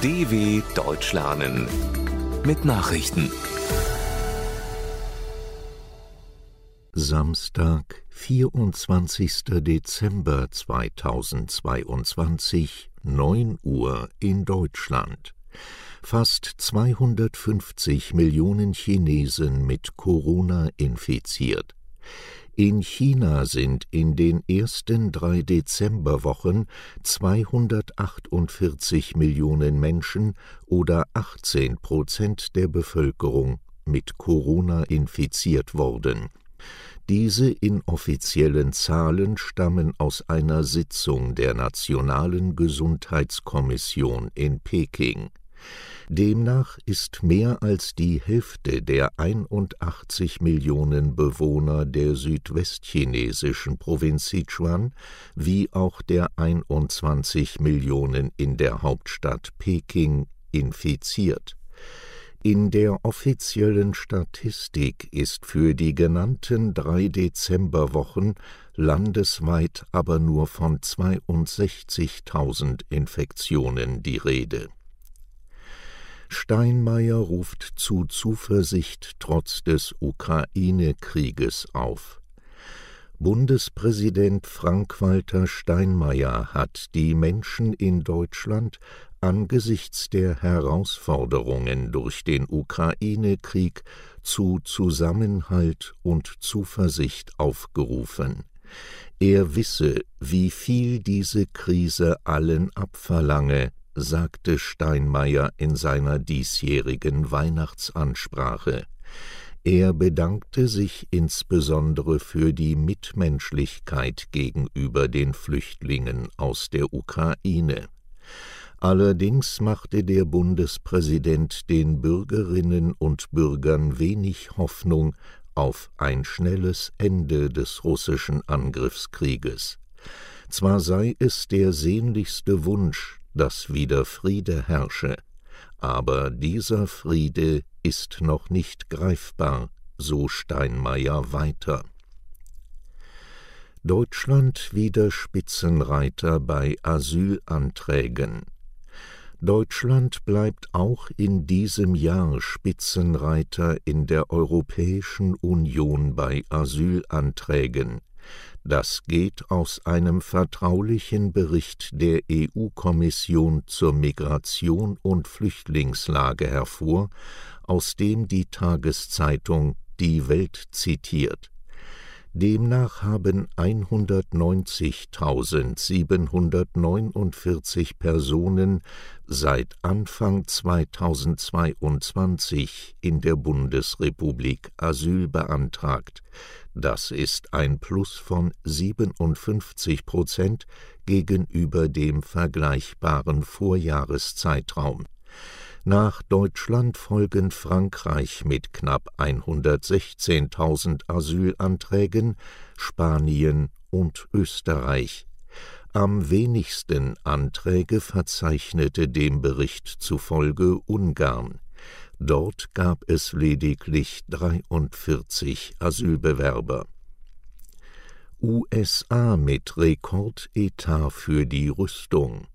DW Deutsch lernen mit Nachrichten. Samstag, 24. Dezember 2022, 9 Uhr in Deutschland. Fast 250 Millionen Chinesen mit Corona infiziert. In China sind in den ersten drei Dezemberwochen 248 Millionen Menschen oder 18 Prozent der Bevölkerung mit Corona infiziert worden. Diese inoffiziellen Zahlen stammen aus einer Sitzung der Nationalen Gesundheitskommission in Peking. Demnach ist mehr als die Hälfte der 81 Millionen Bewohner der südwestchinesischen Provinz Sichuan wie auch der 21 Millionen in der Hauptstadt Peking infiziert. In der offiziellen Statistik ist für die genannten drei Dezemberwochen landesweit aber nur von 62.000 Infektionen die Rede Steinmeier ruft zu Zuversicht trotz des Ukraine-Krieges auf. Bundespräsident Frank-Walter Steinmeier hat die Menschen in Deutschland angesichts der Herausforderungen durch den Ukraine-Krieg zu Zusammenhalt und Zuversicht aufgerufen. Er wisse, wie viel diese Krise allen abverlange, sagte Steinmeier in seiner diesjährigen Weihnachtsansprache. Er bedankte sich insbesondere für die Mitmenschlichkeit gegenüber den Flüchtlingen aus der Ukraine. Allerdings machte der Bundespräsident den Bürgerinnen und Bürgern wenig Hoffnung auf ein schnelles Ende des russischen Angriffskrieges. Zwar sei es der sehnlichste Wunsch, dass wieder Friede herrsche, aber dieser Friede ist noch nicht greifbar, so Steinmeier weiter. Deutschland wieder Spitzenreiter bei Asylanträgen. Deutschland bleibt auch in diesem Jahr Spitzenreiter in der Europäischen Union bei Asylanträgen, das geht aus einem vertraulichen Bericht der EU-Kommission zur Migration und Flüchtlingslage hervor, aus dem die Tageszeitung Die Welt zitiert Demnach haben 190.749 Personen seit Anfang 2022 in der Bundesrepublik Asyl beantragt. Das ist ein Plus von 57 Prozent gegenüber dem vergleichbaren Vorjahreszeitraum nach Deutschland folgen Frankreich mit knapp 116.000 Asylanträgen, Spanien und Österreich. Am wenigsten Anträge verzeichnete dem Bericht zufolge Ungarn. Dort gab es lediglich 43 Asylbewerber. USA mit Rekordetat für die Rüstung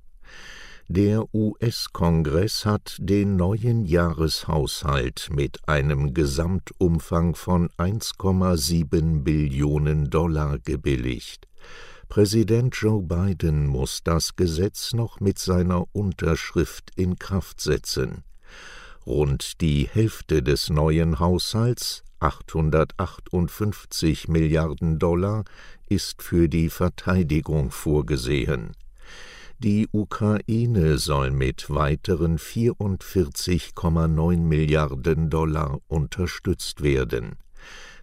der US-Kongress hat den neuen Jahreshaushalt mit einem Gesamtumfang von 1,7 Billionen Dollar gebilligt. Präsident Joe Biden muss das Gesetz noch mit seiner Unterschrift in Kraft setzen. Rund die Hälfte des neuen Haushalts, 858 Milliarden Dollar, ist für die Verteidigung vorgesehen. Die Ukraine soll mit weiteren 44,9 Milliarden Dollar unterstützt werden.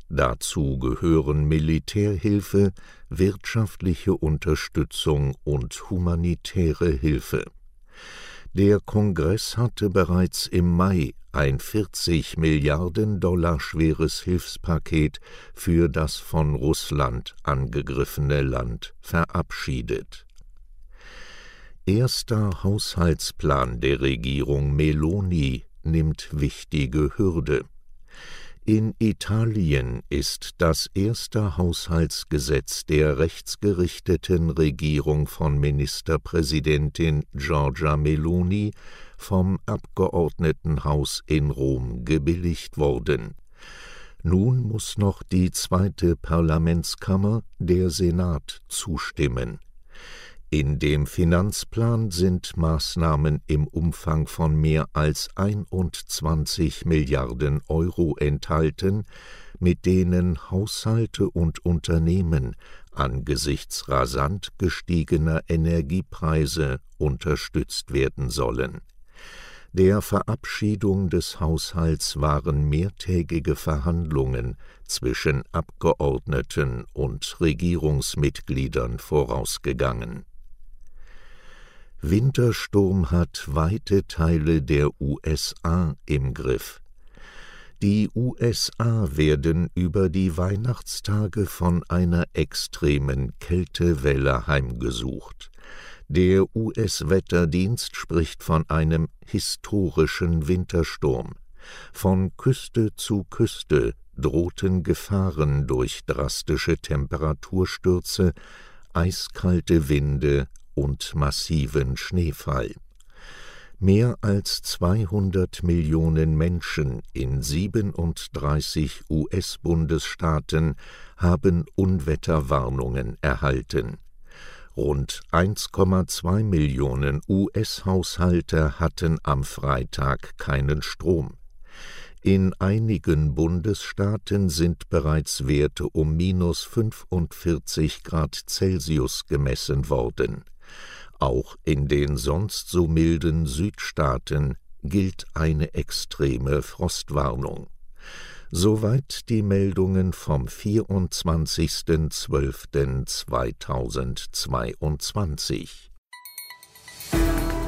Dazu gehören Militärhilfe, wirtschaftliche Unterstützung und humanitäre Hilfe. Der Kongress hatte bereits im Mai ein 40 Milliarden Dollar schweres Hilfspaket für das von Russland angegriffene Land verabschiedet Erster Haushaltsplan der Regierung Meloni nimmt wichtige Hürde. In Italien ist das erste Haushaltsgesetz der rechtsgerichteten Regierung von Ministerpräsidentin Giorgia Meloni vom Abgeordnetenhaus in Rom gebilligt worden. Nun muss noch die zweite Parlamentskammer, der Senat, zustimmen. In dem Finanzplan sind Maßnahmen im Umfang von mehr als 21 Milliarden Euro enthalten, mit denen Haushalte und Unternehmen angesichts rasant gestiegener Energiepreise unterstützt werden sollen. Der Verabschiedung des Haushalts waren mehrtägige Verhandlungen zwischen Abgeordneten und Regierungsmitgliedern vorausgegangen Wintersturm hat weite Teile der USA im Griff. Die USA werden über die Weihnachtstage von einer extremen Kältewelle heimgesucht. Der US-Wetterdienst spricht von einem historischen Wintersturm. Von Küste zu Küste drohten Gefahren durch drastische Temperaturstürze, eiskalte Winde und massiven Schneefall. Mehr als 200 Millionen Menschen in 37 US-Bundesstaaten haben Unwetterwarnungen erhalten. Rund 1,2 Millionen US-Haushalte hatten am Freitag keinen Strom. In einigen Bundesstaaten sind bereits Werte um minus 45 Grad Celsius gemessen worden. Auch in den sonst so milden Südstaaten gilt eine extreme Frostwarnung. Soweit die Meldungen vom 24.12.2022.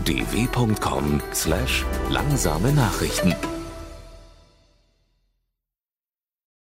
dw.com/langsame Nachrichten